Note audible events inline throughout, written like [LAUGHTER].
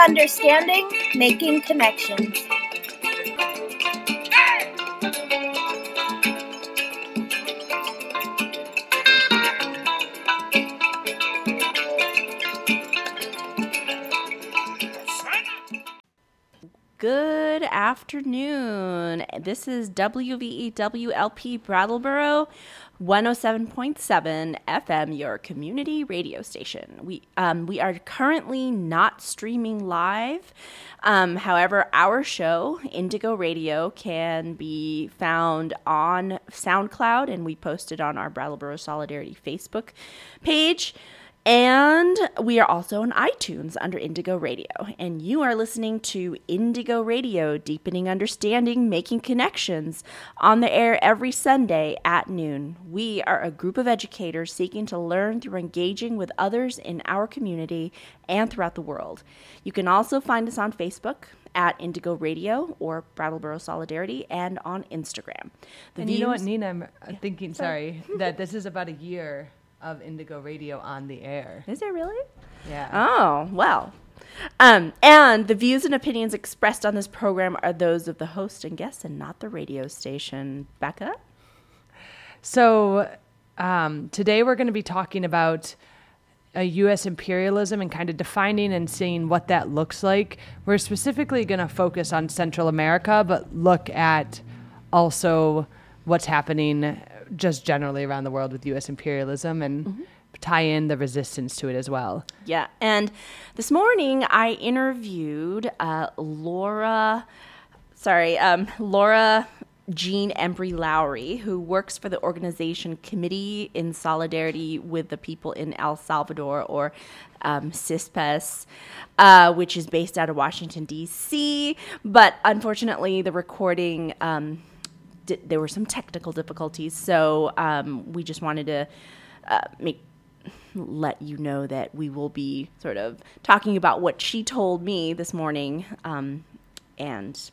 Understanding, making connections. Good afternoon. This is WVEWLP Brattleboro 107.7 FM, your community radio station. We um, we are currently not streaming live. Um, however, our show, Indigo Radio, can be found on SoundCloud, and we post it on our Brattleboro Solidarity Facebook page. And we are also on iTunes under Indigo Radio. And you are listening to Indigo Radio, deepening understanding, making connections, on the air every Sunday at noon. We are a group of educators seeking to learn through engaging with others in our community and throughout the world. You can also find us on Facebook at Indigo Radio or Brattleboro Solidarity and on Instagram. The and you know what, Nina? I'm uh, thinking, sorry, that this is about a year of Indigo Radio on the air. Is it really? Yeah. Oh, well. Um, and the views and opinions expressed on this program are those of the host and guests and not the radio station. Becca? So um, today we're going to be talking about U.S. imperialism and kind of defining and seeing what that looks like. We're specifically going to focus on Central America, but look at also what's happening just generally around the world with U.S. imperialism and mm-hmm. tie in the resistance to it as well. Yeah, and this morning I interviewed uh, Laura. Sorry, um, Laura Jean Embry Lowry, who works for the organization Committee in Solidarity with the People in El Salvador, or um, CISPES, uh, which is based out of Washington, D.C. But unfortunately, the recording um, there were some technical difficulties, so um, we just wanted to uh, make let you know that we will be sort of talking about what she told me this morning, um, and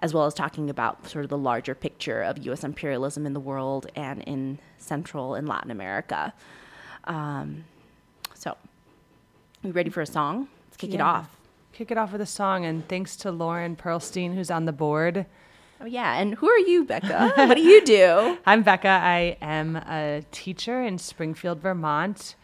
as well as talking about sort of the larger picture of U.S. imperialism in the world and in Central and Latin America. Um, so, we ready for a song? Let's kick yeah. it off. Kick it off with a song, and thanks to Lauren Perlstein, who's on the board. Oh yeah, and who are you, Becca? what do you do? [LAUGHS] I'm Becca. I am a teacher in Springfield, Vermont.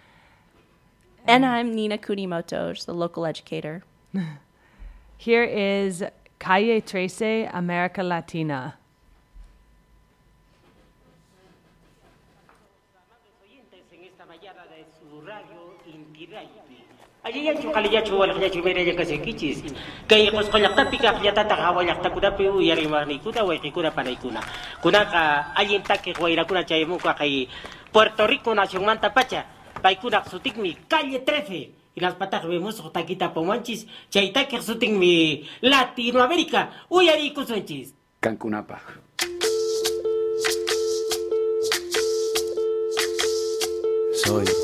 And, and I'm Nina Kunimoto, just a local educator. [LAUGHS] Here is Calle Trece, America Latina. Ayayachu kaliyachu walakayachu beraya kasi kichis. Kay kuskolakta pika kiyata takawalakta kuda piu yarimani kuda waiki kuda panaikuna. Kuna ka ah, ayinta ke guaira kuna chayemuka kay Puerto Rico nación manta pacha. Paikuna sutikmi calle 13. Y las patas vemos o taquita pomanchis. Chaita que sutikmi Latinoamérica. Uyari kusunchis. Cancunapa. Soy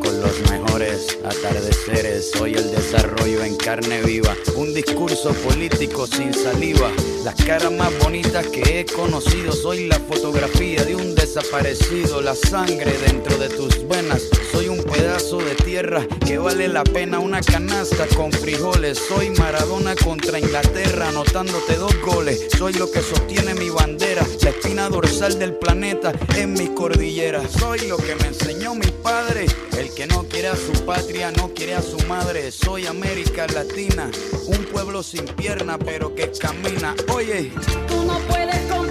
los mejores atardeceres. Soy el desarrollo en carne viva, un discurso político sin saliva. Las caras más bonitas que he conocido. Soy la fotografía de un desaparecido, la sangre dentro de tus venas. Soy un pedazo de tierra que vale la pena una canasta con frijoles. Soy Maradona contra Inglaterra, anotándote dos goles. Soy lo que sostiene mi bandera, la espina dorsal del planeta en mis cordilleras. Soy lo que me enseñó mi padre, el que no quiere a su patria, no quiere a su madre. Soy América Latina, un pueblo sin pierna pero que camina. Oye, no puedes comprar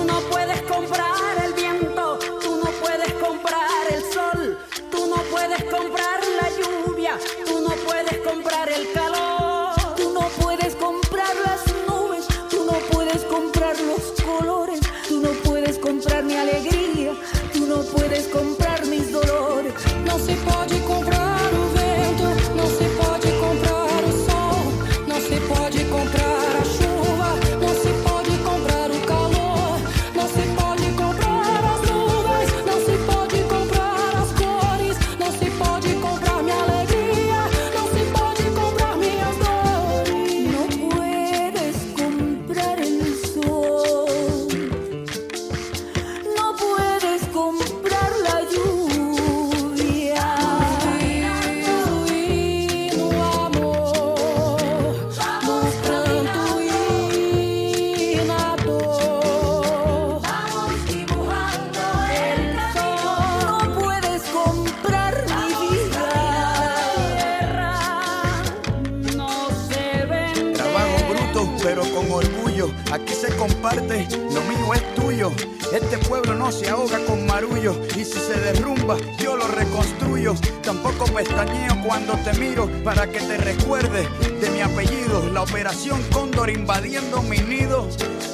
Este pueblo no se ahoga con marullo. Y si se derrumba, yo lo reconstruyo. Tampoco pestañeo cuando te miro para que te recuerdes de mi apellido. La operación Cóndor invadiendo mi nido.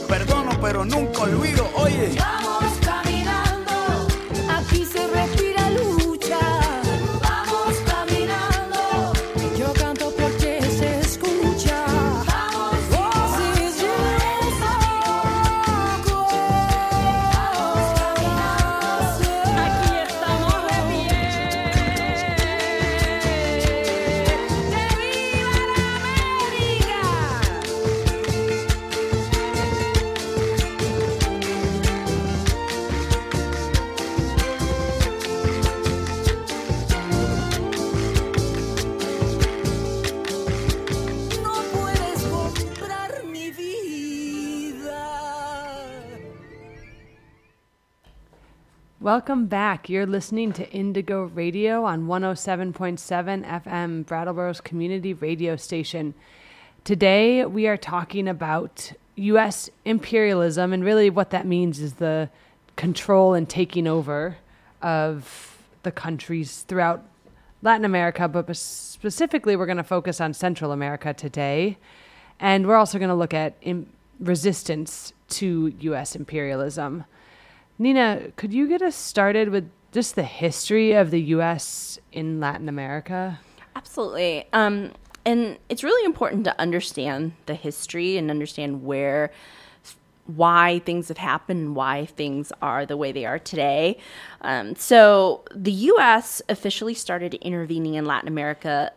Perdono, pero nunca olvido. Oye. Vamos Welcome back. You're listening to Indigo Radio on 107.7 FM, Brattleboro's community radio station. Today, we are talking about U.S. imperialism, and really what that means is the control and taking over of the countries throughout Latin America, but specifically, we're going to focus on Central America today. And we're also going to look at resistance to U.S. imperialism. Nina, could you get us started with just the history of the U.S. in Latin America? Absolutely. Um, and it's really important to understand the history and understand where, why things have happened, why things are the way they are today. Um, so the U.S. officially started intervening in Latin America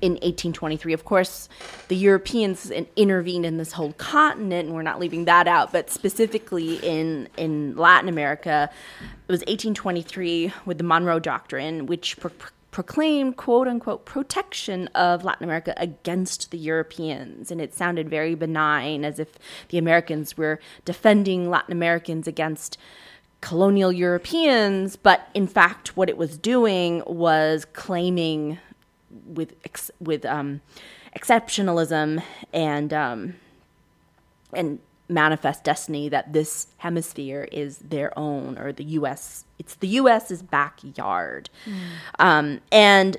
in 1823. Of course, the Europeans intervened in this whole continent, and we're not leaving that out. But specifically in in Latin America, it was 1823 with the Monroe Doctrine, which pro- pro- proclaimed "quote unquote" protection of Latin America against the Europeans, and it sounded very benign, as if the Americans were defending Latin Americans against colonial Europeans, but in fact, what it was doing was claiming with ex- with um, exceptionalism and um, and manifest destiny that this hemisphere is their own or the U.S. It's the U.S.'s backyard, um, and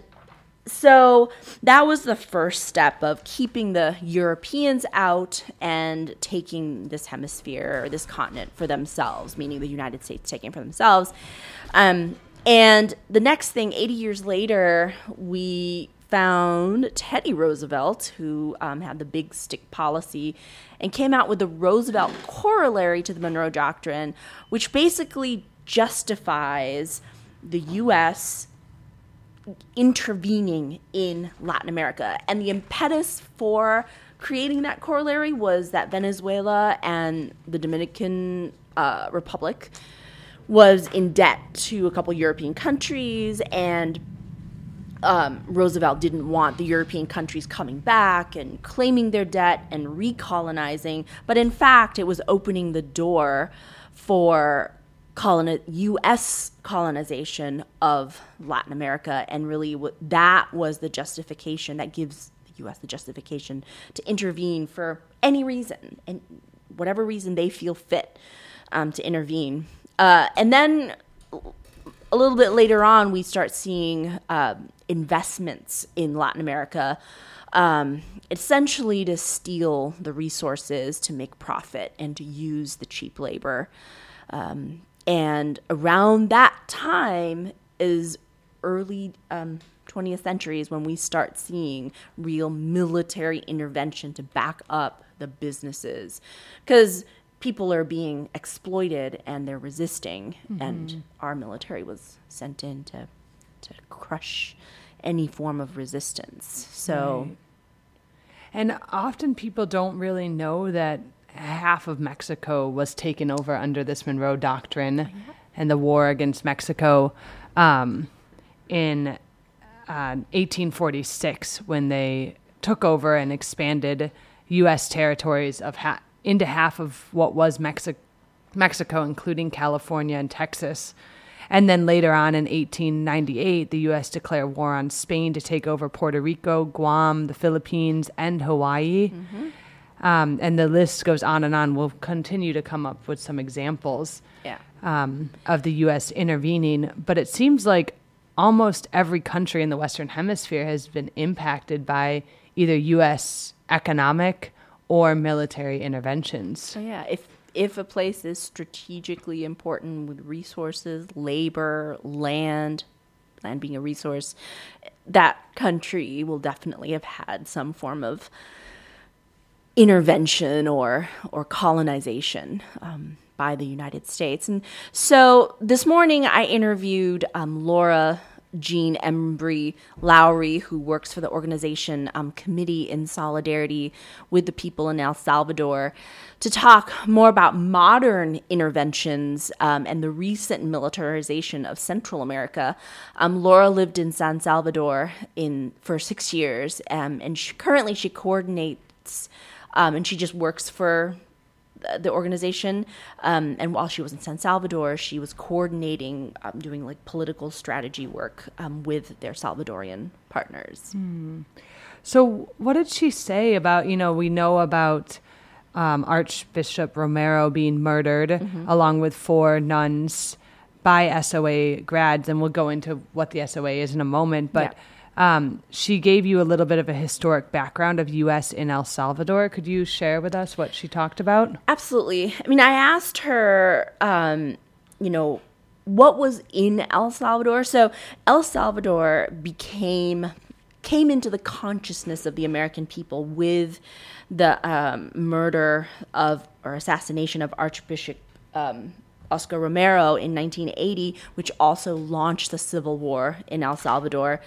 so that was the first step of keeping the Europeans out and taking this hemisphere or this continent for themselves, meaning the United States taking it for themselves. Um, and the next thing, 80 years later, we found Teddy Roosevelt, who um, had the big stick policy, and came out with the Roosevelt corollary to the Monroe Doctrine, which basically justifies the U.S. intervening in Latin America. And the impetus for creating that corollary was that Venezuela and the Dominican uh, Republic was in debt to a couple European countries, and um, Roosevelt didn't want the European countries coming back and claiming their debt and recolonizing. But in fact, it was opening the door for coloni- U.S. colonization of Latin America, and really w- that was the justification that gives the U.S. the justification to intervene for any reason and whatever reason they feel fit um, to intervene. Uh, and then a little bit later on, we start seeing um, investments in Latin America, um, essentially to steal the resources to make profit and to use the cheap labor. Um, and around that time is early um, 20th century is when we start seeing real military intervention to back up the businesses because people are being exploited and they're resisting and our military was sent in to to crush any form of resistance so Right. And often people don't really know that half of Mexico was taken over under this Monroe Doctrine and the war against Mexico um, in uh, 1846 when they took over and expanded U.S. territories of ha- into half of what was Mexi- Mexico, including California and Texas. And then later on in 1898, the U.S. declared war on Spain to take over Puerto Rico, Guam, the Philippines, and Hawaii. Um, and the list goes on and on. We'll continue to come up with some examples yeah um, of the U.S. intervening, but it seems like almost every country in the Western Hemisphere has been impacted by either U.S. economic or military interventions. So yeah, if if a place is strategically important with resources, labor, land, land being a resource, that country will definitely have had some form of intervention or or colonization um, by the United States. And so this morning I interviewed um, Laura Jean Embry Lowry, who works for the organization um, Committee in Solidarity with the People in El Salvador, to talk more about modern interventions um, and the recent militarization of Central America. Um, Laura lived in San Salvador in for six years, um, and she, currently she coordinates um, and she just works for the organization. Um, and while she was in San Salvador, she was coordinating, um, doing like political strategy work um, with their Salvadorian partners. So, what did she say about, you know, we know about um, Archbishop Romero being murdered along with four nuns by SOA grads, and we'll go into what the SOA is in a moment, but. Um, she gave you a little bit of a historic background of U.S. in El Salvador. Could you share with us what she talked about? Absolutely. I mean, I asked her, um, you know, what was in El Salvador. So El Salvador became came into the consciousness of the American people with the um, murder of or assassination of Archbishop um, Oscar Romero in 1980, which also launched the civil war in El Salvador.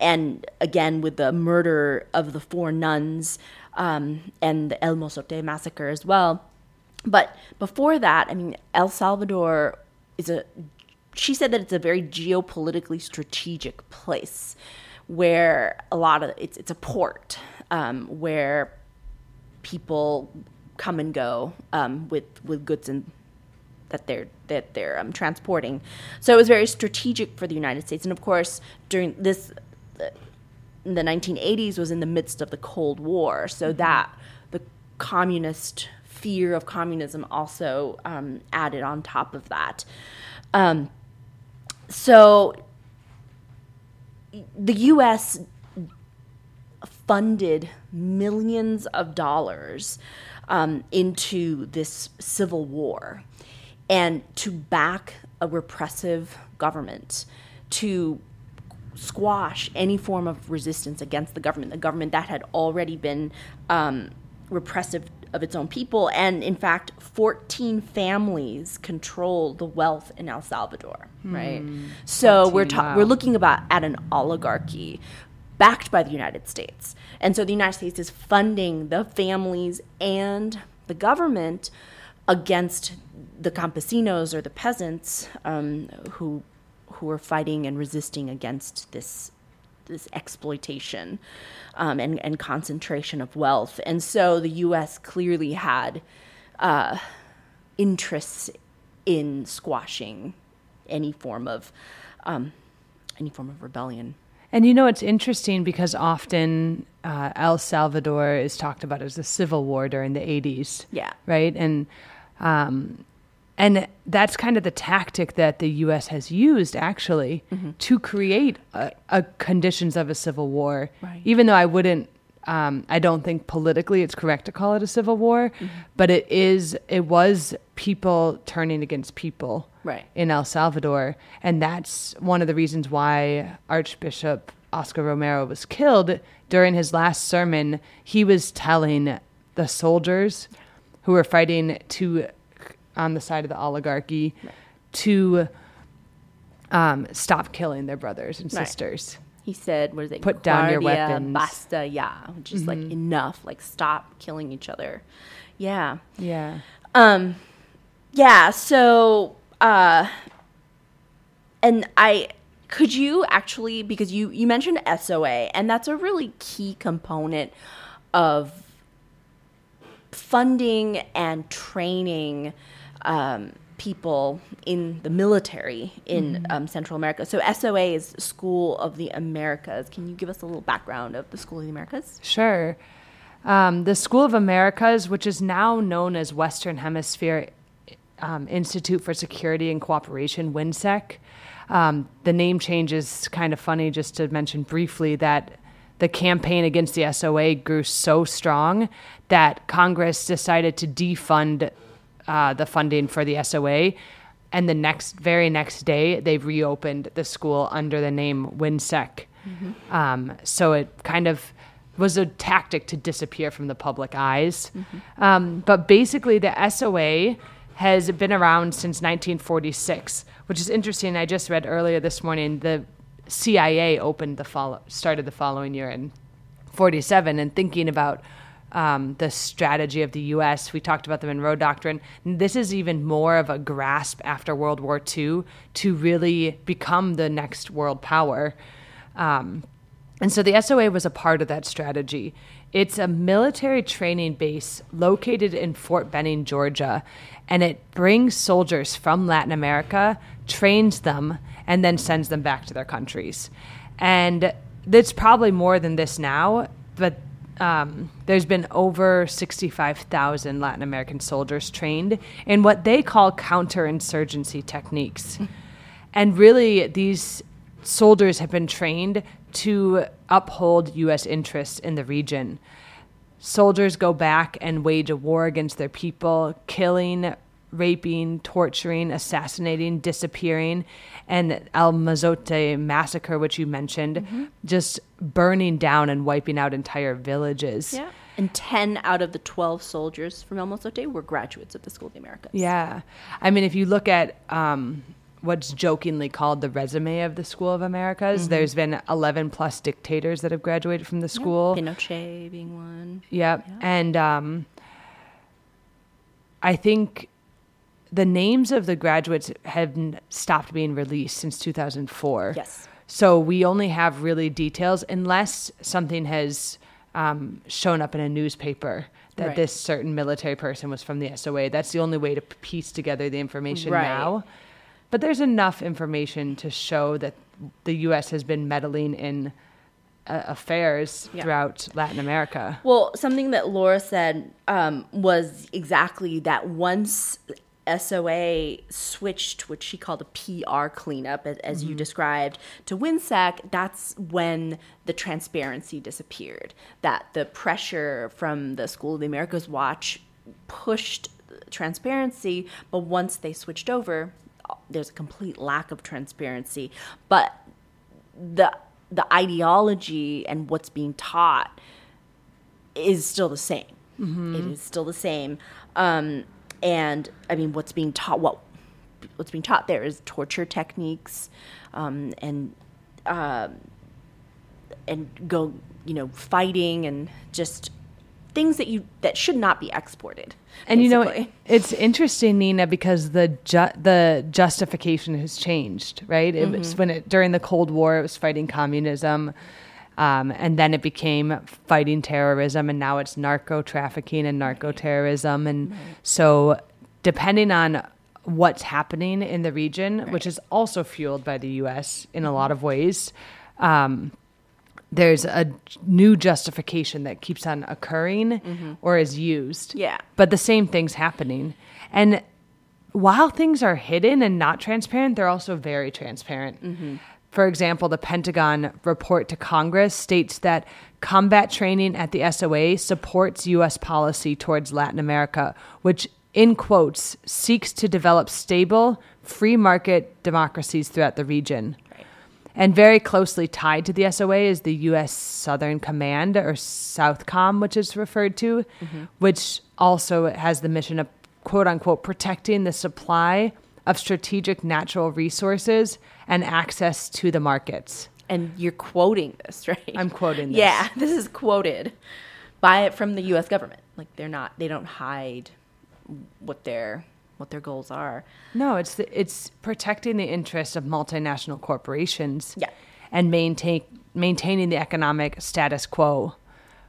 And again, with the murder of the four nuns um, and the El Mozote massacre as well. But before that, I mean, El Salvador is a, she said that it's a very geopolitically strategic place where a lot of, it's, it's a port um, where people come and go um, with, with goods and that they're that they're um, transporting. So it was very strategic for the United States, and of course during this, uh, in the 1980s was in the midst of the Cold War, so that the communist fear of communism also um, added on top of that. Um, so the U.S. funded millions of dollars um, into this civil war and to back a repressive government to squash any form of resistance against the government, the government that had already been um, repressive of its own people. And in fact, 14 families control the wealth in El Salvador, right? So we're, 14, ta- wow. we're looking about at an oligarchy backed by the United States. And so the United States is funding the families and the government against the campesinos or the peasants um, who who are fighting and resisting against this this exploitation um, and, and concentration of wealth. And so the U.S. clearly had uh, interests in squashing any form of um, any form of rebellion. And you know, it's interesting because often uh, El Salvador is talked about as a civil war during the 80s. Yeah. Right? And um, and that's kind of the tactic that the U.S. has used actually Mm-hmm. to create a, a conditions of a civil war. Right. Even though I wouldn't, um, I don't think politically it's correct to call it a civil war, Mm-hmm. but it is. It was people turning against people Right. in El Salvador. And that's one of the reasons why Archbishop Oscar Romero was killed. During his last sermon, he was telling the soldiers who were fighting to on the side of the oligarchy to um, stop killing their brothers and Right. sisters. He said, "What is it? Put down your weapons. Mm-hmm. Basta, yeah, which is like enough. Like stop killing each other. Yeah, Yeah. um, yeah. So, uh, and I could you actually because you you mentioned SOA, and that's a really key component of funding and training um, people in the military in um, Central America. So SOA is School of the Americas. Can you give us a little background of the School of the Americas? Sure. Um, the School of Americas, which is now known as Western Hemisphere um, Institute for Security and Cooperation, WHINSEC. Um, the name change is kind of funny, just to mention briefly that the campaign against the SOA grew so strong that Congress decided to defund uh, the funding for the SOA. And the next, very next day, they reopened the school under the name WHINSEC. Um, so it kind of was a tactic to disappear from the public eyes. Um, but basically, the SOA has been around since 1946, which is interesting. I just read earlier this morning the CIA opened the follow, started the following year in 47, and thinking about um, the strategy of the U.S. We talked about the Monroe Doctrine. This is even more of a grasp after World War II to really become the next world power. Um, and so the SOA was a part of that strategy. It's a military training base located in Fort Benning, Georgia, and it brings soldiers from Latin America, trains them, and then sends them back to their countries. And it's probably more than this now, but um, there's been over 65,000 Latin American soldiers trained in what they call counterinsurgency techniques. and really, these soldiers have been trained to uphold U.S. interests in the region. Soldiers go back and wage a war against their people, killing, raping, torturing, assassinating, disappearing, and the El Mozote massacre, which you mentioned, just burning down and wiping out entire villages. Yeah. And 10 out of the 12 soldiers from El Mozote were graduates of the School of the Americas. Yeah. I mean, if you look at um, what's jokingly called the resume of the School of Americas, there's been 11 plus dictators that have graduated from the school. Pinochet being one. Yep. And um, I think the names of the graduates have stopped being released since 2004. Yes. So we only have really details unless something has um, shown up in a newspaper that Right. this certain military person was from the SOA. That's the only way to piece together the information Right. now. But there's enough information to show that the U.S. has been meddling in uh, affairs Yeah. throughout Latin America. Well, something that Laura said um, was exactly that once SOA switched, which she called a PR cleanup, as, as you described, to WHINSEC, that's when the transparency disappeared. That the pressure from the School of the Americas Watch pushed transparency, but once they switched over, there's a complete lack of transparency. But the the ideology and what's being taught is still the same. It is still the same. Um, and I mean, what's being taught, what what's being taught there is torture techniques, um, and um and go, you know, fighting and just things that you that should not be exported. And you know, it's interesting, Nina, because the ju- the justification has changed, right? It was Mm-hmm. when it during the Cold War, it was fighting communism, um, and then it became fighting terrorism, and now it's narco trafficking and narco terrorism, and so depending on what's happening in the region, which is also fueled by the U.S. in a Mm-hmm. lot of ways. Um, there's a new justification that keeps on occurring or is used. Mm-hmm. Yeah. But the same thing's happening. And while things are hidden and not transparent, they're also very transparent. Mm-hmm. For example, the Pentagon report to Congress states that combat training at the SOA supports U.S. policy towards Latin America, which, in quotes, seeks to develop stable, free market democracies throughout the region. And very closely tied to the SOA is the U.S. Southern Command, or Southcom, which is referred to, mm-hmm. which also has the mission of quote unquote protecting the supply of strategic natural resources and access to the markets. and you're quoting this, [LAUGHS] right? I'm quoting this. Yeah, this is quoted by it from the U.S. government. Like they're not, they don't hide what their what their goals are. No, it's the, it's protecting the interests of multinational corporations. Yeah. And maintain maintaining the economic status quo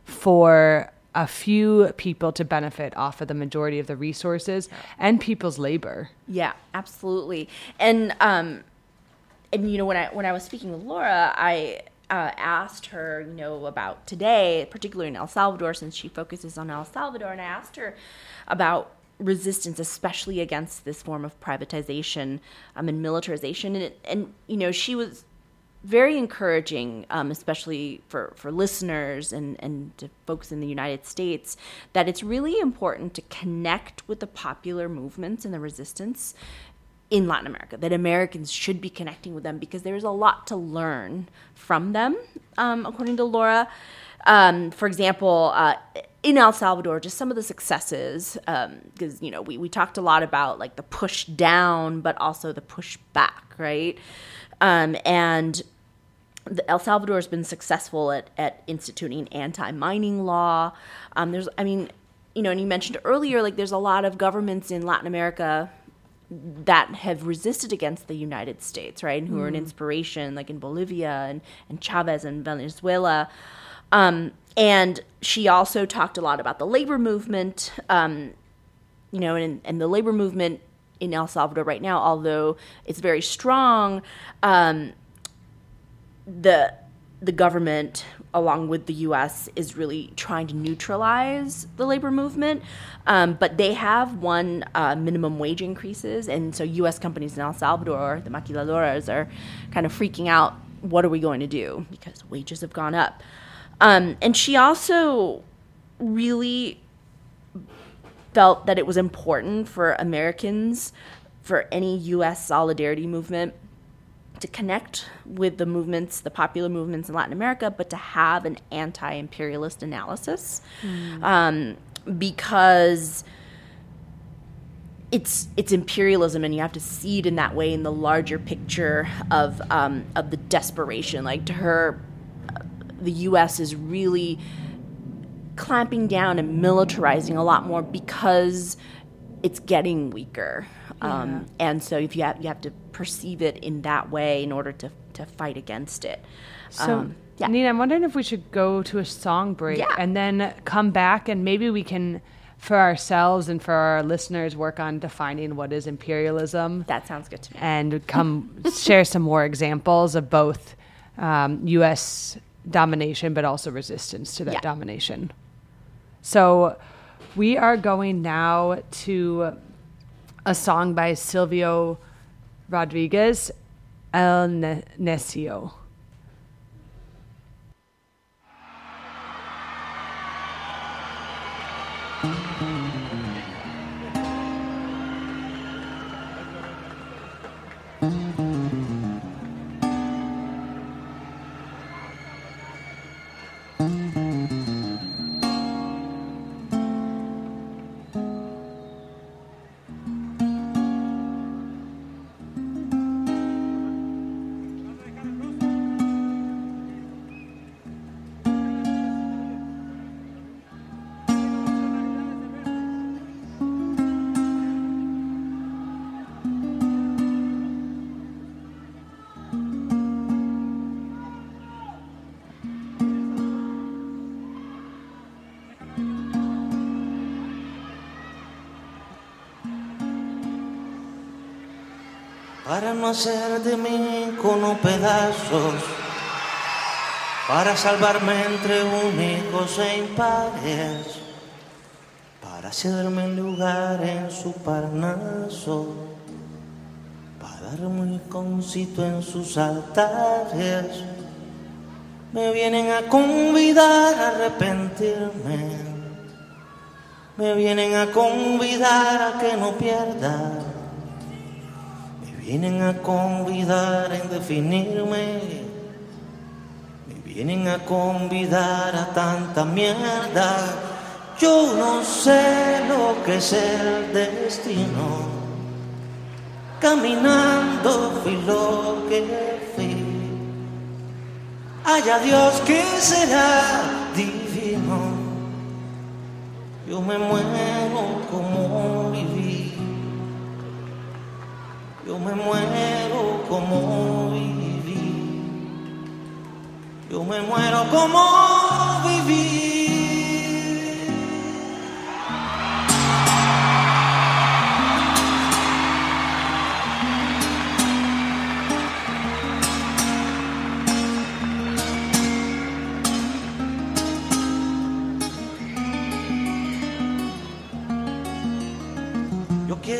for a few people to benefit off of the majority of the resources and people's labor. Yeah, absolutely. And um, and you know when I when I was speaking with Laura, I uh, asked her, you know, about today, particularly in El Salvador, since she focuses on El Salvador, and I asked her about resistance, especially against this form of privatization um, and militarization, and and you know she was very encouraging, um, especially for, for listeners and, and to folks in the United States, that it's really important to connect with the popular movements and the resistance in Latin America, that Americans should be connecting with them because there's a lot to learn from them, um, according to Laura. Um, for example, uh, in El Salvador, just some of the successes, because, you know, we, we talked a lot about like the push down, but also the push back, right? Um, and El Salvador has been successful at, at instituting anti-mining law. Um, there's, I mean, you know, and you mentioned earlier, like there's a lot of governments in Latin America that have resisted against the United States, right? And who are an inspiration, like in Bolivia and, and Chavez and Venezuela. Um, and she also talked a lot about the labor movement, um, you know, and, and the labor movement in El Salvador right now, although it's very strong, um, the the government, along with the U.S., is really trying to neutralize the labor movement. Um, but they have won uh, minimum wage increases, and so U.S. companies in El Salvador, the maquiladoras, are kind of freaking out. What are we going to do? Because wages have gone up. Um, and she also really felt that it was important for Americans, for any U.S. solidarity movement, to connect with the movements, the popular movements in Latin America, but to have an anti imperialist analysis. Um, because it's it's imperialism and you have to see it in that way in the larger picture of um, of the desperation like to her uh, the US is really clamping down and militarizing a lot more because it's getting weaker. Um, and so if you have, you have to perceive it in that way in order to, to fight against it. So, Um, yeah. Nina, I'm wondering if we should go to a song break Yeah. and then come back and maybe we can, for ourselves and for our listeners, work on defining what is imperialism That sounds good to me. and [LAUGHS] come share some more examples of both um, U.S. domination but also resistance to that Yeah. domination. So we are going now to a song by Silvio Rodriguez, El Ne- Necio. No hacer de mí cono pedazos, para salvarme entre únicos e impares, para hacerme lugar en su parnaso, para darme un concito en sus altares. Me vienen a convidar a arrepentirme, me vienen a convidar a que no pierda. Vienen a convidar en definirme. Me vienen a convidar a tanta mierda. Yo no sé lo que es el destino. Caminando fui lo que fui. Haya Dios que será divino. Yo me muero Yo me muero como viví. Yo me muero como viví.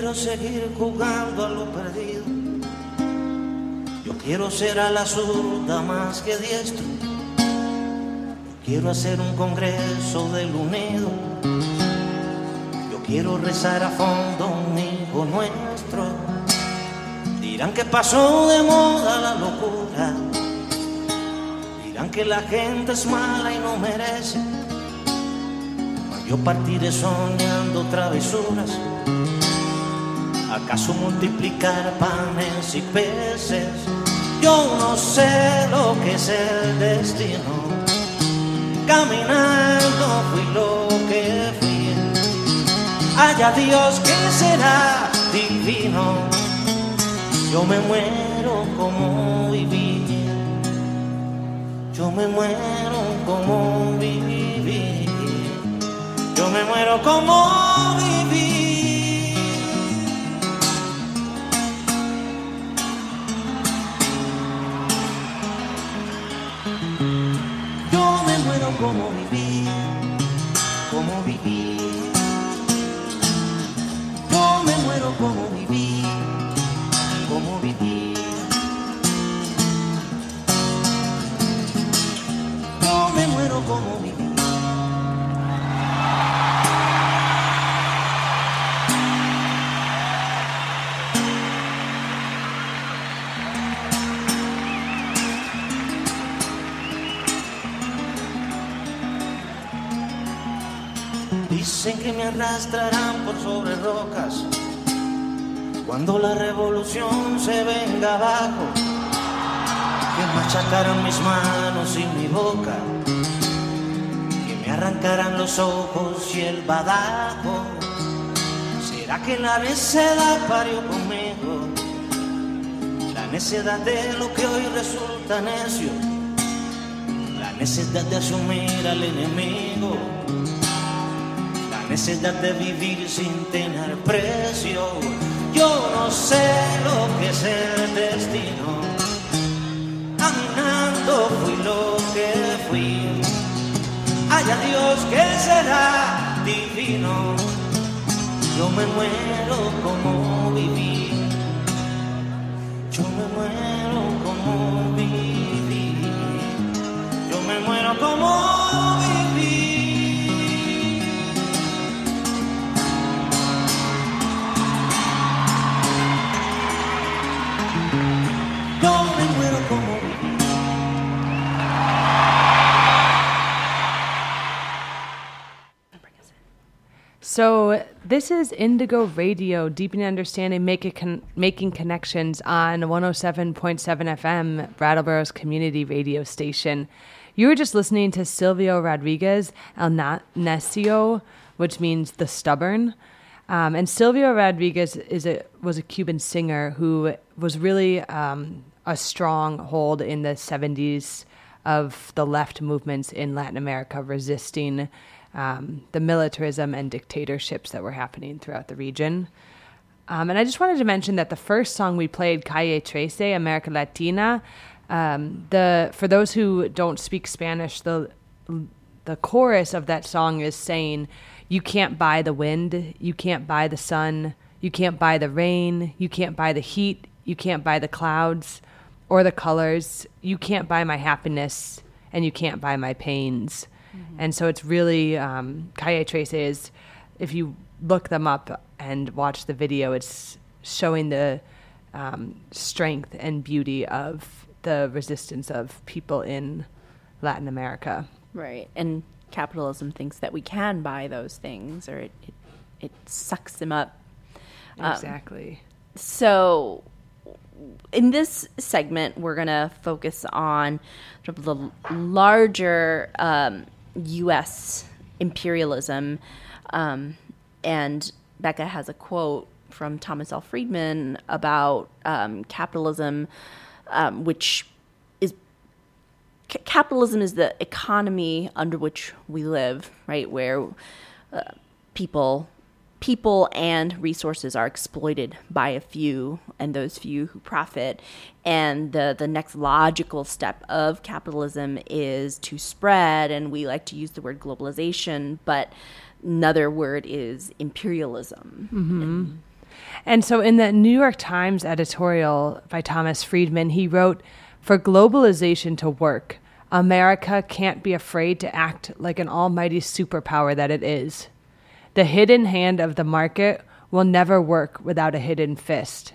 Quiero seguir jugando a lo perdido. Yo quiero ser a la zurda más que diestro. Yo quiero hacer un congreso del unido. Yo quiero rezar a fondo un hijo nuestro. Dirán que pasó de moda la locura. Dirán que la gente es mala y no merece. Yo partiré soñando travesuras. ¿Acaso multiplicar panes y peces? Yo no sé lo que es el destino. Caminando fui lo que fui. Haya Dios que será divino. Yo me muero como viví. Yo me muero como viví. Yo me muero como como que me arrastrarán por sobre rocas cuando la revolución se venga abajo. Que machacarán mis manos y mi boca, que me arrancarán los ojos y el badajo. ¿Será que la necedad parió conmigo? La necedad de lo que hoy resulta necio, la necedad de asumir al enemigo necesidad de vivir sin tener precio. Yo no sé lo que es el destino. Caminando fui lo que fui. Haya Dios que será divino. Yo me muero como viví. Yo me muero como viví. Yo me muero como So this is Indigo Radio, deepening understanding, making con- making connections on 107.7 FM, Brattleboro's community radio station. You were just listening to Silvio Rodriguez El Necio, which means the stubborn. Um, and Silvio Rodriguez is a was a Cuban singer who was really um, a stronghold in the 70s of the left movements in Latin America, resisting um, the militarism and dictatorships that were happening throughout the region. Um, and I just wanted to mention that the first song we played, Calle Trece, America Latina, um, the for those who don't speak Spanish, the the chorus of that song is saying, "You can't buy the wind, you can't buy the sun, you can't buy the rain, you can't buy the heat, you can't buy the clouds or the colors, you can't buy my happiness, and you can't buy my pains." And so it's really um, Calle is, if you look them up and watch the video, it's showing the um, strength and beauty of the resistance of people in Latin America. Right. And capitalism thinks that we can buy those things or it, it, it sucks them up. Um, Exactly. So, in this segment, we're going to focus on the larger um, U.S. imperialism. Um, and Becca has a quote from Thomas L. Friedman about um, capitalism, um, which is ca- capitalism is the economy under which we live, right? Where uh, people people and resources are exploited by a few and those few who profit. And the the next logical step of capitalism is to spread and we like to use the word globalization but another word is imperialism. Mm-hmm. And so in the New York Times editorial by Thomas Friedman, he wrote For globalization to work, America can't be afraid to act like an almighty superpower that it is. The hidden hand of the market will never work without a hidden fist.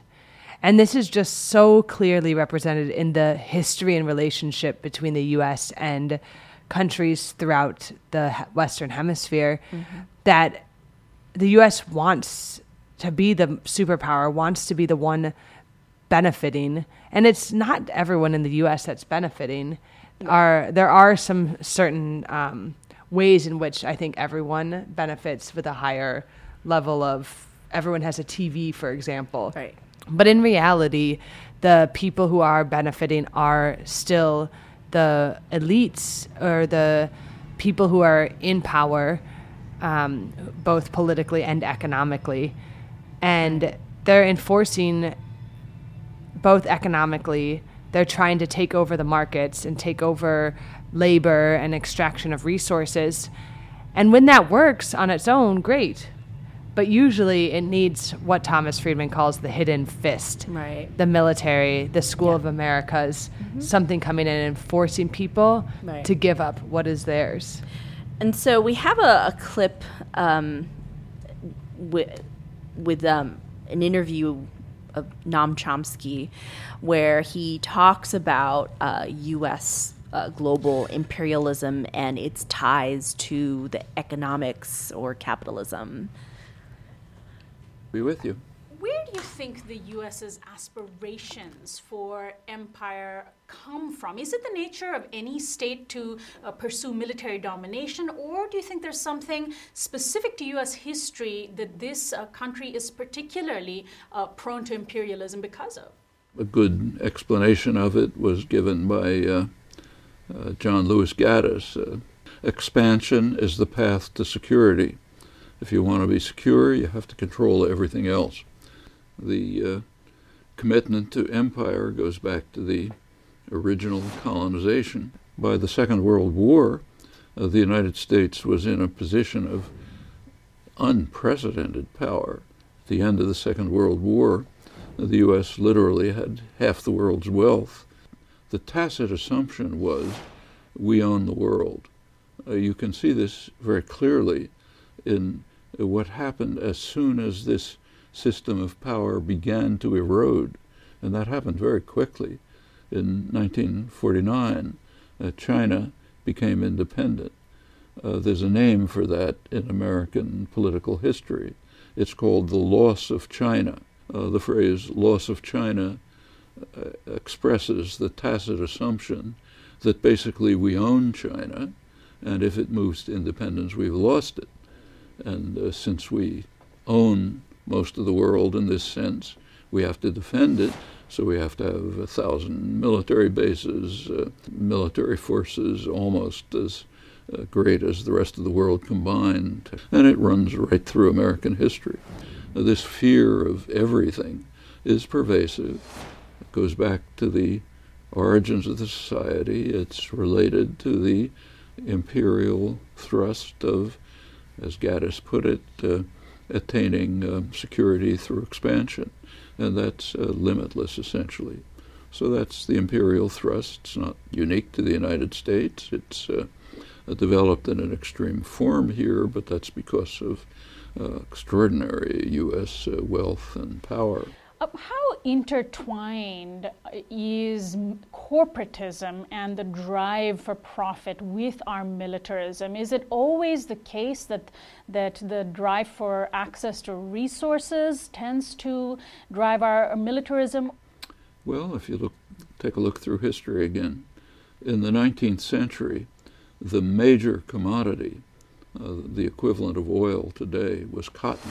And this is just so clearly represented in the history and relationship between the US and countries throughout the Western Hemisphere that the US wants to be the superpower, wants to be the one benefiting. And it's not everyone in the US that's benefiting. Are there are some certain um, ways in which I think everyone benefits with a higher level of everyone has a TV, for example. Right. But in reality, the people who are benefiting are still the elites or the people who are in power, um, both politically and economically. And they're enforcing both economically, they're trying to take over the markets and take over labor and extraction of resources. And when that works on its own, great. But usually it needs what Thomas Friedman calls the hidden fist. Right. The military, the School of Americas, something coming in and forcing people Right. to give up what is theirs. And so we have a, a clip um, with, with um, an interview of Noam Chomsky where he talks about uh, U.S. Uh, global imperialism and its ties to the economics or capitalism. Be with you. Where do you think the US's aspirations for empire come from? Is it the nature of any state to uh, pursue military domination, or do you think there's something specific to US history that this uh, country is particularly uh, prone to imperialism because of? A good explanation of it was given by uh, John Lewis Gaddis. Uh, expansion is the path to security. If you want to be secure, you have to control everything else. The uh, commitment to empire goes back to the original colonization. By the Second World War, uh, the United States was in a position of unprecedented power. At the end of the Second World War, uh, the U.S. literally had half the world's wealth. The tacit assumption was we own the world. Uh, you can see this very clearly in what happened as soon as this system of power began to erode, and that happened very quickly. In 1949, uh, China became independent. Uh, there's a name for that in American political history. It's called the loss of China. Uh, the phrase loss of China expresses the tacit assumption that basically we own China, and if it moves to independence, we've lost it. And uh, since we own most of the world in this sense, we have to defend it. So we have to have a thousand military bases, uh, military forces almost as uh, great as the rest of the world combined. And it runs right through American history. this fear of everything is pervasive. Goes back to the origins of the society. It's related to the imperial thrust of, as Gaddis put it, uh, attaining uh, security through expansion. And that's uh, limitless, essentially. So that's the imperial thrust. It's not unique to the United States. It's uh, developed in an extreme form here, but that's because of uh, extraordinary U.S. Uh, wealth and power. Uh, how intertwined is corporatism and the drive for profit with our militarism? Is it always the case that that the drive for access to resources tends to drive our militarism? Well, if you look, take a look through history again, in the 19th century, the major commodity, uh, the equivalent of oil today, was cotton.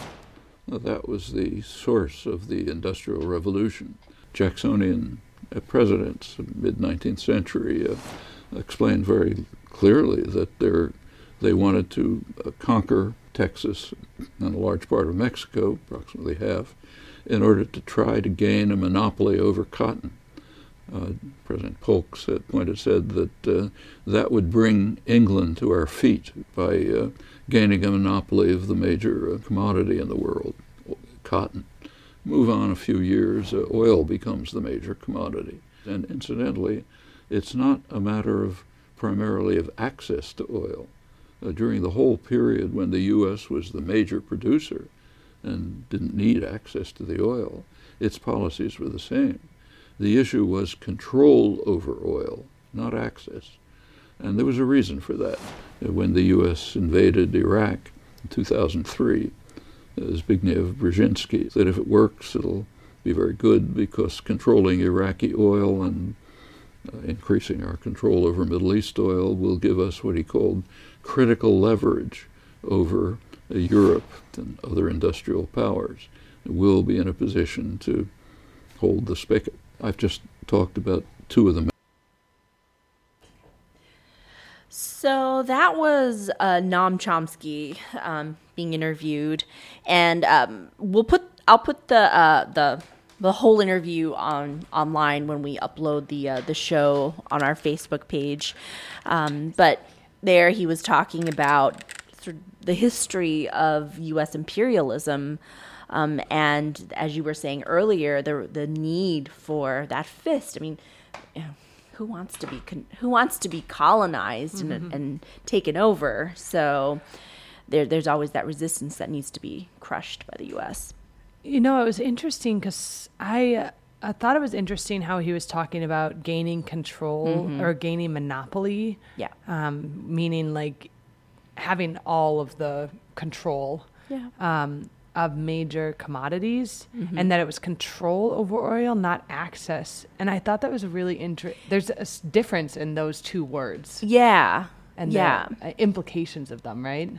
That was the source of the Industrial Revolution. Jacksonian presidents, mid 19th century, uh, explained very clearly that they wanted to uh, conquer Texas and a large part of Mexico, approximately half, in order to try to gain a monopoly over cotton. Uh, President Polk said, pointed said that uh, that would bring England to our feet by uh, gaining a monopoly of the major uh, commodity in the world, cotton. Move on a few years, uh, oil becomes the major commodity. And incidentally, it's not a matter of primarily of access to oil. Uh, during the whole period when the U.S. was the major producer, and didn't need access to the oil, its policies were the same. The issue was control over oil, not access. And there was a reason for that. When the U.S. invaded Iraq in 2003, Zbigniew Brzezinski said if it works, it'll be very good because controlling Iraqi oil and uh, increasing our control over Middle East oil will give us what he called critical leverage over uh, Europe and other industrial powers We'll be in a position to hold the spigot. I've just talked about two of them. So that was uh, Noam Chomsky um, being interviewed, and um, we'll put I'll put the uh, the the whole interview on online when we upload the uh, the show on our Facebook page. Um, but there he was talking about the history of U.S. imperialism. Um, and as you were saying earlier, the the need for that fist. I mean, you know, who wants to be con- who wants to be colonized Mm-hmm. and, and taken over? So there, there's always that resistance that needs to be crushed by the U.S. You know, it was interesting because I, uh, I thought it was interesting how he was talking about gaining control or gaining monopoly. Yeah. Um, meaning like having all of the control Yeah. um, of major commodities, and that it was control over oil, not access. And I thought that was a really interesting. There's a s- difference in those two words Yeah. and yeah. the uh, implications of them, right?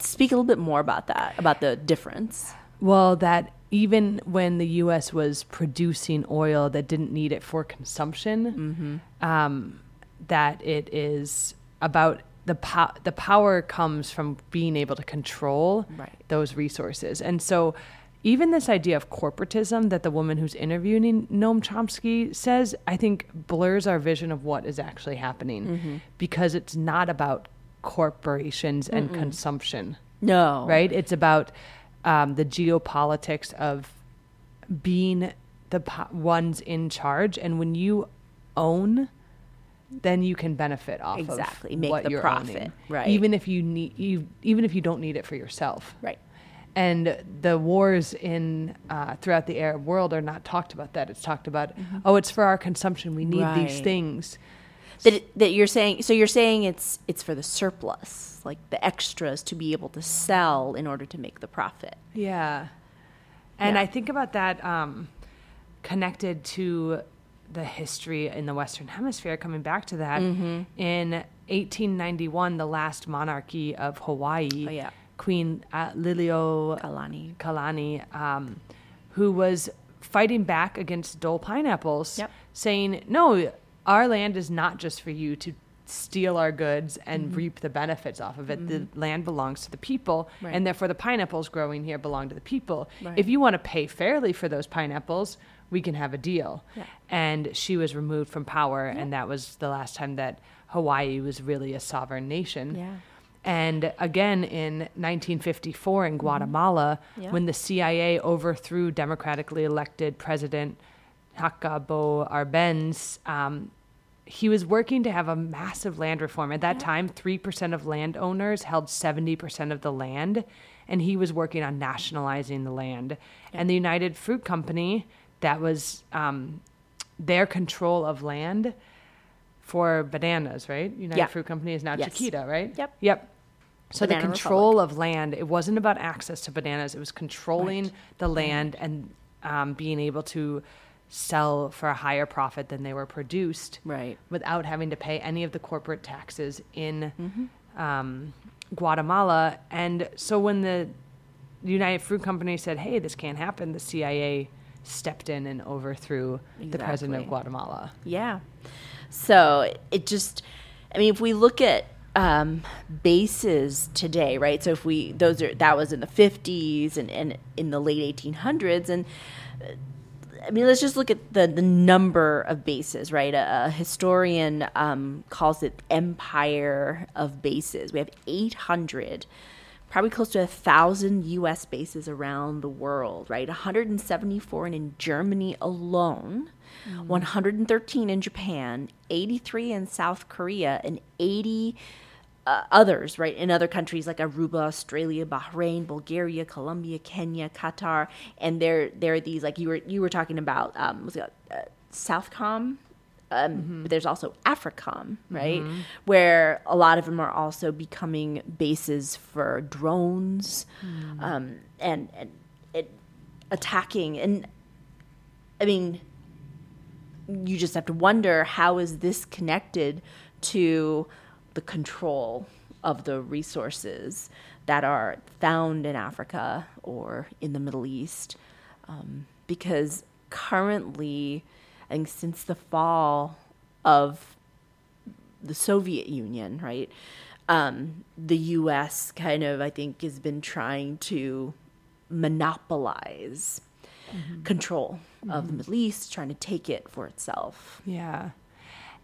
Speak a little bit more about that, about the difference. Well, that even when the U.S. was producing oil that didn't need it for consumption, um, that it is about the po- the power comes from being able to control Right. those resources, and so. Even this idea of corporatism that the woman who's interviewing Noam Chomsky says, I think blurs our vision of what is actually happening because it's not about corporations and consumption No. right? It's about um, the geopolitics of being the po- ones in charge, and when you own, then you can benefit off Exactly, of make the profit, owning. right. Even if you need, you even if you don't need it for yourself, Right. and the wars in uh, throughout the Arab world are not talked about. That it's talked about. Oh, it's for our consumption. We need these things. That, it, that you're saying, so you're saying it's it's for the surplus, like the extras to be able to sell in order to make the profit. Yeah. And Yeah. I think about that um, connected to the history in the Western Hemisphere, coming back to that. Mm-hmm. In 1891, the last monarchy of Hawaii, Oh, yeah. Queen uh, Liliuokalani. Kalani, um, who was fighting back against Dole pineapples, Yep. saying, no, our land is not just for you to steal our goods and reap the benefits off of it. The land belongs to the people, Right. and therefore the pineapples growing here belong to the people. Right. If you want to pay fairly for those pineapples, we can have a deal. Yeah. And she was removed from power, and that was the last time that Hawaii was really a sovereign nation. Yeah. And again in 1954 in Guatemala, Mm-hmm. Yeah. when the CIA overthrew democratically elected President Jacobo Arbenz, um, he was working to have a massive land reform. At that time, 3% of landowners held 70% of the land, and he was working on nationalizing the land. And the United Fruit Company, that was um, their control of land for bananas, right? United Yeah. Fruit Company is now Yes. Chiquita, right? Yep. Yep. So Banana the control of land, it wasn't about access to bananas. It was controlling Right. the land and um, being able to sell for a higher profit than they were produced Right. without having to pay any of the corporate taxes in Mm-hmm. um, Guatemala. And so when the United Fruit Company said, hey, this can't happen, the CIA stepped in and overthrew the president of Guatemala. Yeah. So it just, I mean, if we look at um, bases today, right? So if we, those are, that was in the 50s and, and in the late 1800s. And uh, I mean, let's just look at the, the number of bases, right? A, a historian um, calls it empire of bases. We have 800 probably close to a thousand U.S. bases around the world, right? 174 in Germany alone, 113 in Japan, 83 in South Korea, and 80 uh, others, right, in other countries like Aruba, Australia, Bahrain, Bulgaria, Colombia, Kenya, Qatar, and there there are these like you were you were talking about um, was it uh, Southcom. Um, But there's also AFRICOM, right, where a lot of them are also becoming bases for drones, um, and and it, attacking. And I mean, you just have to wonder how is this connected to the control of the resources that are found in Africa or in the Middle East, um, because currently, I think since the fall of the Soviet Union, right? Um, the U.S. kind of, I think, has been trying to monopolize control of the Middle East, trying to take it for itself. Yeah.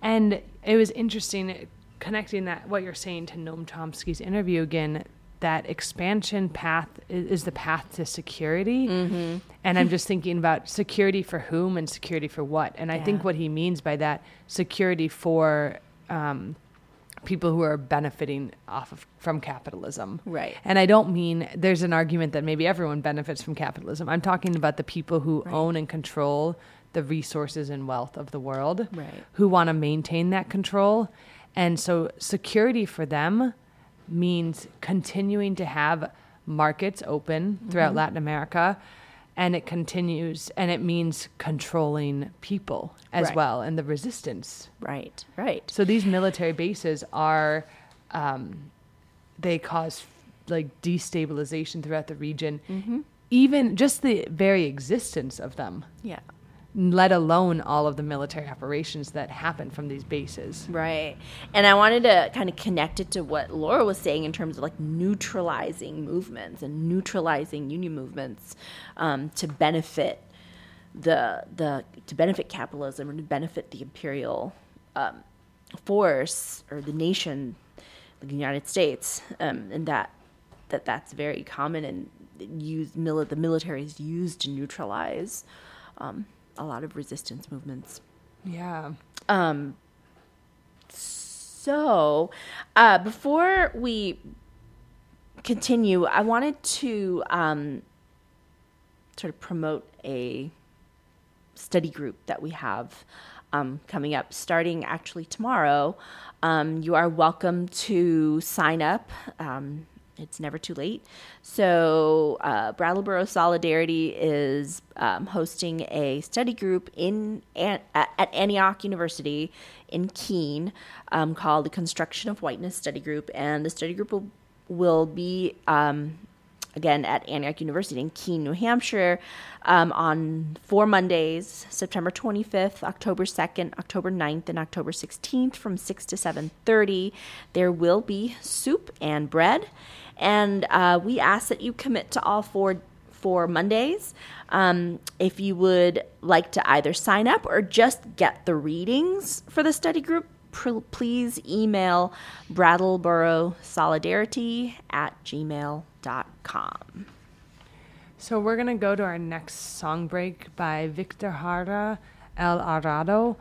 And it was interesting connecting that what you're saying to Noam Chomsky's interview again that expansion path is, the path to security. Mm-hmm. And I'm just thinking about security for whom and security for what. And I think what he means by that security for um, people who are benefiting off of from capitalism. Right. And I don't mean there's an argument that maybe everyone benefits from capitalism. I'm talking about the people who own and control the resources and wealth of the world Right. who want to maintain that control. And so security for them means continuing to have markets open throughout Mm-hmm. Latin America. And it continues, and it means controlling people as Right. well and the resistance. Right, right. So these military bases are, um, they cause like destabilization throughout the region. Mm-hmm. Even just the very existence of them, Yeah. Let alone all of the military operations that happen from these bases. Right. And I wanted to kind of connect it to what Laura was saying in terms of like neutralizing movements and neutralizing union movements um, to benefit the the to benefit capitalism or to benefit the imperial um, force or the nation, the United States, um, and that that that's very common and used mili- the military is used to neutralize um, a lot of resistance movements. Yeah. Um, so, uh, before we continue, I wanted to um, sort of promote a study group that we have um, coming up starting actually tomorrow. Um, you are welcome to sign up. Um, it's never too late. So, uh, Brattleboro Solidarity is um, hosting a study group in at Antioch University in Keene um, called the Construction of Whiteness Study Group, and the study group will will be um, again at Antioch University in Keene, New Hampshire, um, on four Mondays, September 25th, October 2nd, October 9th, and October 16th from 6 to 7.30. There will be soup and bread, and uh, we ask that you commit to all four for Mondays. Um, if you would like to either sign up or just get the readings for the study group, please email Brattleboro Solidarity at gmail.com. So we're going to go to our next song break by Victor Jara El Arado.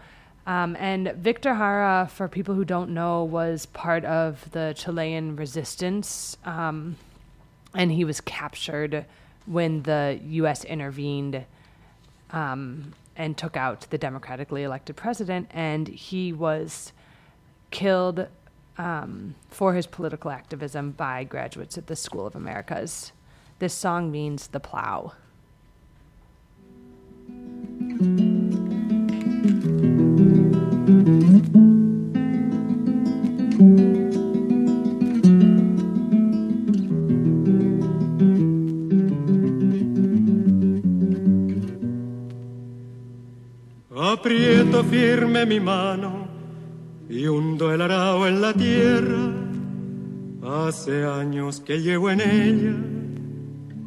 Um, and Victor Jara, for people who don't know, was part of the Chilean resistance. Um, and he was captured when the U.S. intervened um, and took out the democratically elected president. And he was killed um, for his political activism by graduates at the School of Americas. This song means the plow. Aprieto firme mi mano y hundo el arao en la tierra. Hace años que llevo en ella,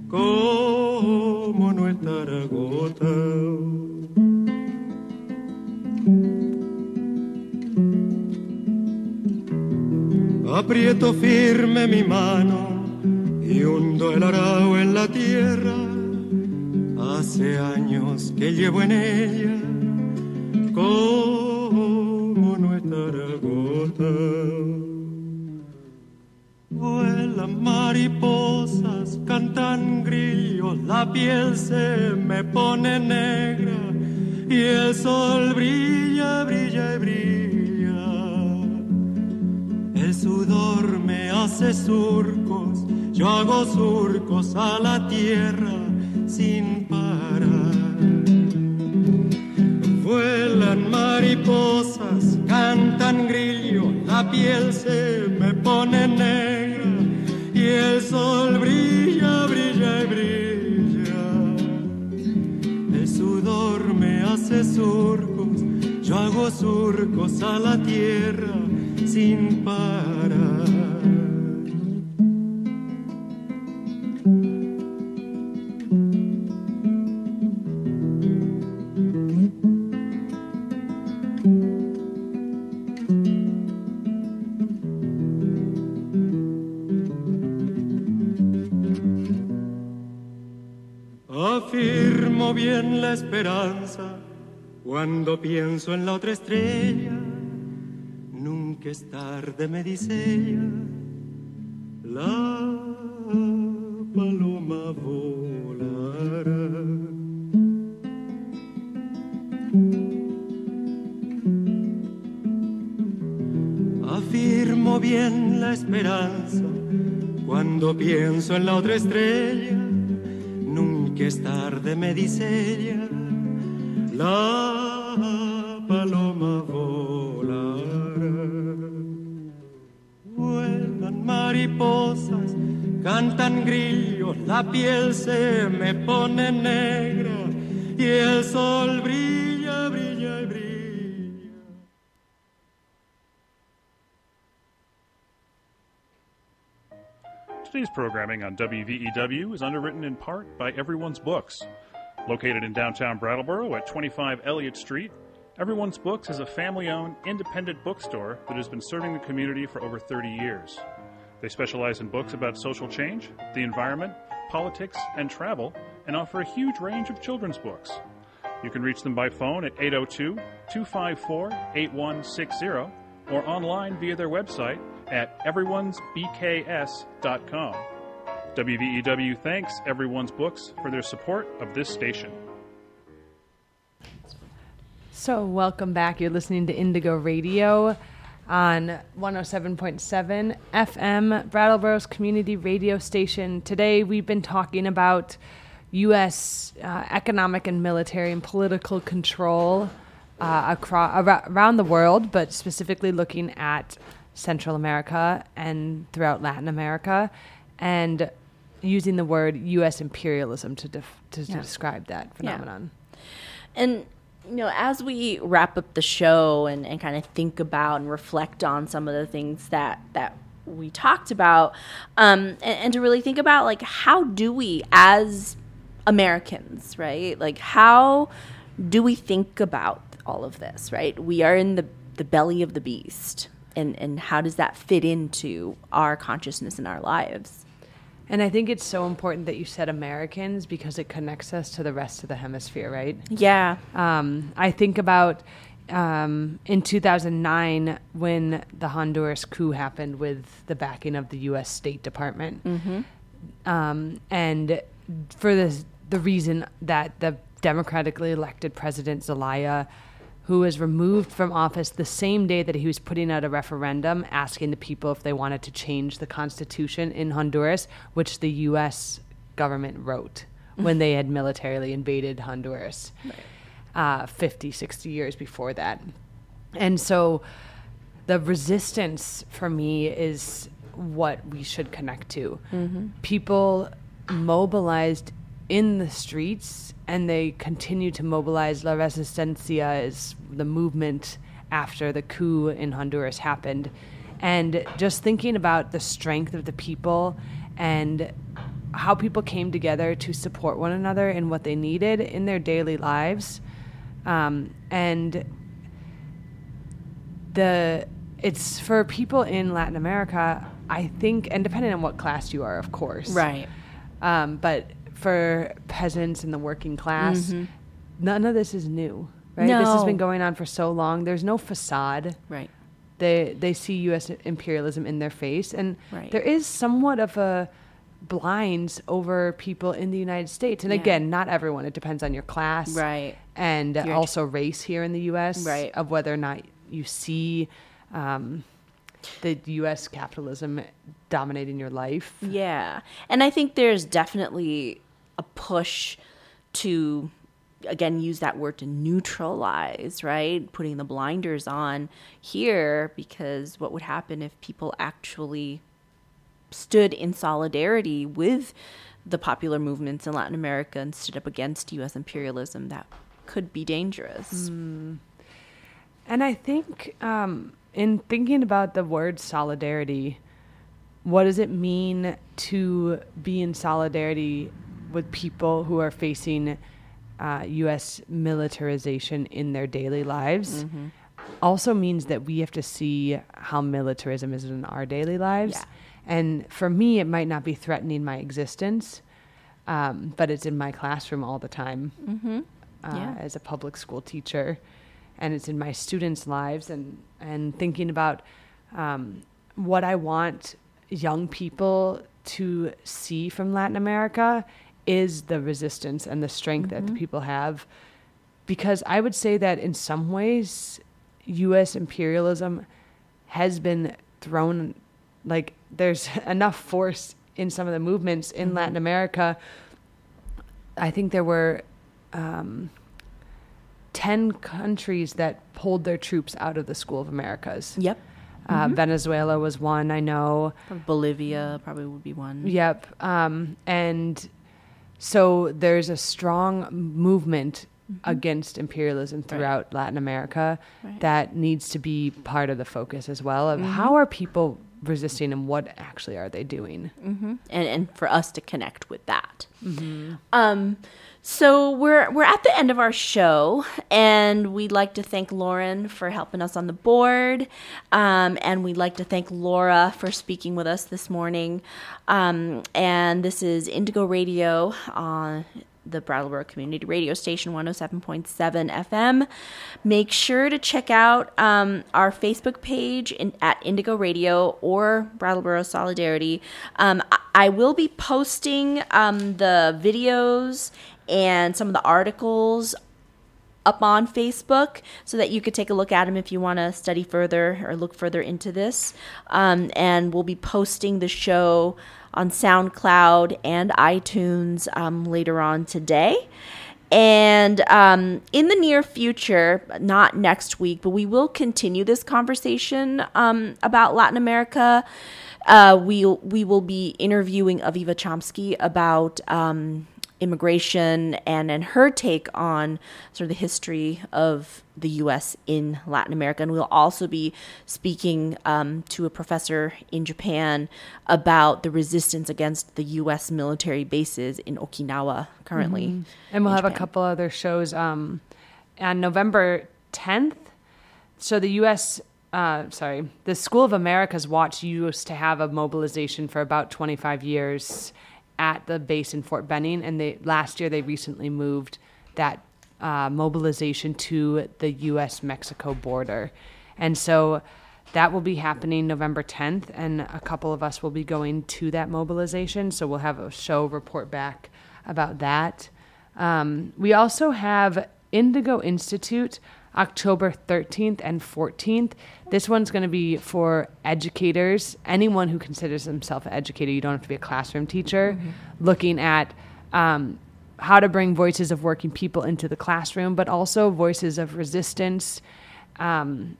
como no estar agotado. Aprieto firme mi mano y hundo el arao en la tierra. Hace años que llevo en ella, como no estar agotado. Vuelan mariposas, cantan grillos, la piel se me pone negra y el sol brilla, brilla y brilla. Sudor me hace surcos, yo hago surcos a la tierra sin parar. Vuelan mariposas, cantan grillos, la piel se me pone negra y el sol brilla, brilla y brilla. El sudor me hace surcos, yo hago surcos a la tierra sin parar. Afirmo bien la esperanza cuando pienso en la otra estrella. Nunca es tarde, me dice ella. La paloma volará. Afirmo bien la esperanza cuando pienso en la otra estrella. Nunca es tarde, me dice ella. La la piel se me pone negra y el sol brilla, brilla y brilla. Today's programming on WVEW is underwritten in part by Everyone's Books. Located in downtown Brattleboro at 25 Elliott Street, Everyone's Books is a family owned, independent bookstore that has been serving the community for over 30 years. They specialize in books about social change, the environment, politics, and travel, and offer a huge range of children's books. You can reach them by phone at 802 254 8160 or online via their website at everyone'sbks.com. WVEW thanks Everyone's Books for their support of this station. So, welcome back. You're listening to Indigo Radio on 107.7 FM, Brattleboro's community radio station. Today, we've been talking about U.S. Uh, economic and military and political control uh, across, around the world, but specifically looking at Central America and throughout Latin America. And using the word U.S. imperialism to def- to Yeah. describe that Yeah. phenomenon. And you know, as we wrap up the show and, and kind of think about and reflect on some of the things that that we talked about, um, and, and to really think about like how do we as Americans, right? Like how do we think about all of this, right? We are in the the belly of the beast. And, and how does that fit into our consciousness in our lives? And I think it's so important that you said Americans because it connects us to the rest of the hemisphere, right? Yeah. Um, I think about um, in 2009 when the Honduras coup happened with the backing of the U.S. State Department. Mhm. Um, and for the, the reason that the democratically elected president Zelaya, who was removed from office the same day that he was putting out a referendum asking the people if they wanted to change the constitution in Honduras, which the U.S. government wrote when they had militarily invaded Honduras uh, 50, 60 years before that. And so the resistance for me is what we should connect to. Mhm. People mobilized in the streets and they continue to mobilize. La Resistencia is the movement after the coup in Honduras happened. And just thinking about the strength of the people and how people came together to support one another in what they needed in their daily lives. Um, and the it's for people in Latin America, I think, and depending on what class you are, of course, Right. Um, but for peasants and the working class, Mhm. none of this is new. Right? This has been going on for so long. There's no facade. Right. They they see U.S. imperialism in their face, and Right. there is somewhat of a blinds over people in the United States. And Yeah. again, not everyone. It depends on your class, Right. and also race here in the U.S. Right. Of whether or not you see um, the U.S. capitalism dominating your life. Yeah. And I think there's definitely a push to again use that word to neutralize, right? Putting the blinders on here because what would happen if people actually stood in solidarity with the popular movements in Latin America and stood up against US imperialism that could be dangerous. Mm. And I think um, in thinking about the word solidarity, what does it mean to be in solidarity with people who are facing uh, U.S. militarization in their daily lives? Mhm. Also means that we have to see how militarism is in our daily lives. Yeah. And for me, it might not be threatening my existence, um, but it's in my classroom all the time Mhm. uh, Yeah. as a public school teacher, and it's in my students' lives, and and thinking about um, what I want young people to see from Latin America is the resistance and the strength that the Mhm. people have, because I would say that in some ways, U.S. imperialism has been thrown like there's [LAUGHS] enough force in some of the movements in Mhm. Latin America. I think there were um, 10 countries that pulled their troops out of the School of Americas. Yep. Uh, Mhm. Venezuela was one, I know. Bolivia probably would be one. Yep. Um, and so there's a strong movement against imperialism throughout Latin America Right. that needs to be part of the focus as well of Mhm. how are people resisting and what actually are they doing? hmm And and for us to connect with that. Mhm. Um, so we're we're at the end of our show, and we'd like to thank Lauren for helping us on the board, um, and we'd like to thank Laura for speaking with us this morning. Um, and this is Indigo Radio on the Brattleboro Community Radio Station 107.7 FM. Make sure to check out um, our Facebook page in, at Indigo Radio or Brattleboro Solidarity. Um, I, I will be posting um, the videos and some of the articles up on Facebook so that you could take a look at them if you want to study further or look further into this. Um, and we'll be posting the show on SoundCloud and iTunes um, later on today. And um, in the near future, not next week, but we will continue this conversation um, about Latin America uh, we we will be interviewing Aviva Chomsky about um, immigration and and her take on sort of the history of the U.S. in Latin America, and we'll also be speaking um, to a professor in Japan about the resistance against the U.S. military bases in Okinawa currently. Mhm. And we'll have a couple other shows um, on November 10th. So the U.S. Uh, sorry, the School of America's Watch used to have a mobilization for about 25 years at the base in Fort Benning, and they last year they recently moved that uh, mobilization to the U.S. Mexico border, and so that will be happening November 10th, and a couple of us will be going to that mobilization. So we'll have a show report back about that. Um, we also have Indigo Institute October 13th and 14th. This one's going to be for educators, anyone who considers themselves an educator. You don't have to be a classroom teacher, looking at um, how to bring voices of working people into the classroom, but also voices of resistance um,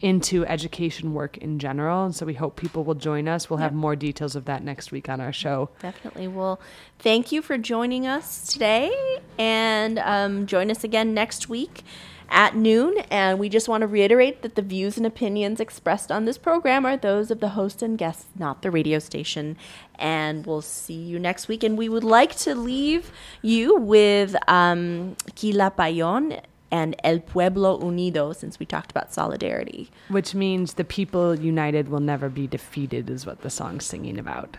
into education work in general. And so we hope people will join us. We'll have more details of that next week on our show. Definitely. Well, thank you for joining us today, and um, join us again next week at noon. And we just want to reiterate that the views and opinions expressed on this program are those of the host and guests, not the radio station. And we'll see you next week. And we would like to leave you with um, Quilapayón and El Pueblo Unido, since we talked about solidarity. Which means the people united will never be defeated, is what the song's singing about.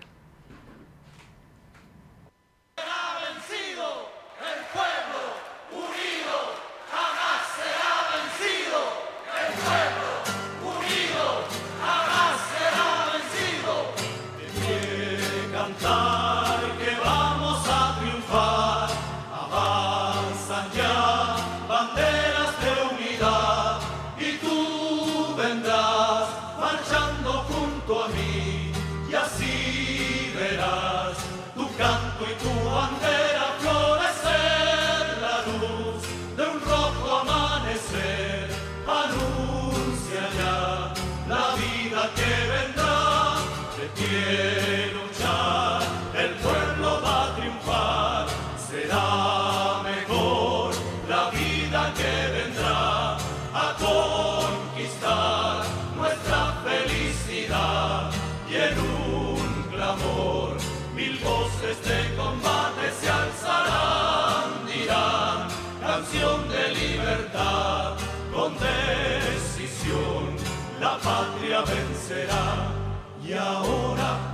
Voces de combate se alzarán, dirán canción de libertad con decisión la patria vencerá. Y ahora